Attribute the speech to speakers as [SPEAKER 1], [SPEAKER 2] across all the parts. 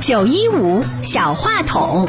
[SPEAKER 1] 九一五小话筒，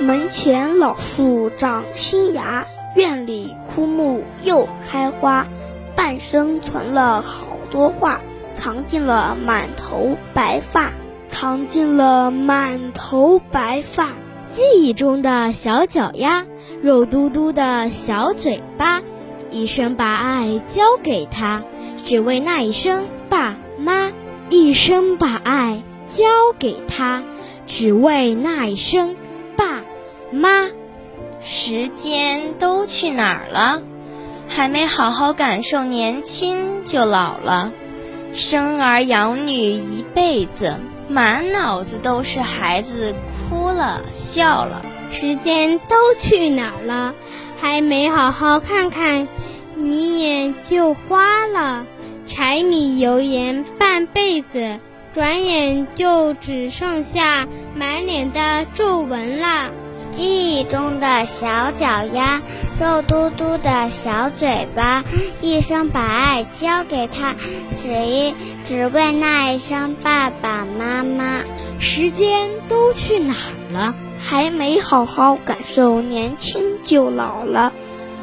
[SPEAKER 2] 门前老树长新芽，院里枯木又开花。半生存了好多话，藏进了满头白发，藏进了满头白发。
[SPEAKER 3] 记忆中的小脚丫，肉嘟嘟的小嘴巴，一生把爱交给他，只为那一声爸妈。一生把爱交给他，只为那一声爸妈。
[SPEAKER 4] 时间都去哪儿了？还没好好感受年轻就老了，生儿养女一辈子，满脑子都是孩子哭了笑了。
[SPEAKER 3] 时间都去哪儿了？还没好好看看，你眼就花了。柴米油盐半辈子，转眼就只剩下满脸的皱纹了。
[SPEAKER 5] 记忆中的小脚丫，肉嘟嘟的小嘴巴，一生把爱交给他，只一只为那一声爸爸妈妈。
[SPEAKER 3] 时间都去哪儿了？
[SPEAKER 2] 还没好好感受年轻就老了。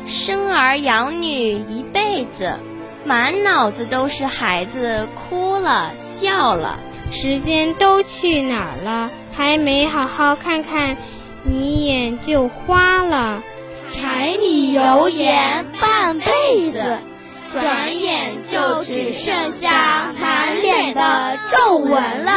[SPEAKER 4] 生儿养女一辈子，满脑子都是孩子哭了笑了。
[SPEAKER 3] 时间都去哪儿了？还没好好看看。你眼就花了，
[SPEAKER 4] 柴米油盐半辈子，转眼就只剩下满脸的皱纹了。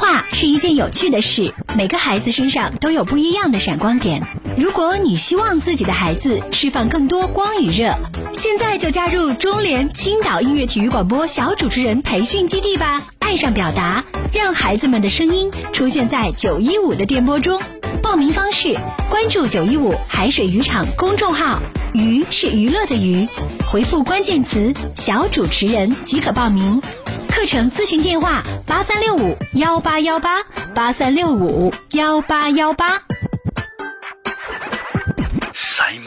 [SPEAKER 1] 话是一件有趣的事，每个孩子身上都有不一样的闪光点。如果你希望自己的孩子释放更多光与热，现在就加入中联青岛音乐体育广播小主持人培训基地吧！爱上表达，让孩子们的声音出现在九一五的电波中。报名方式关注九一五海水渔场公众号娱是娱乐的娱回复关键词小主持人即可报名。课程咨询电话八三六五幺八幺八八三六五幺八幺八。Sorry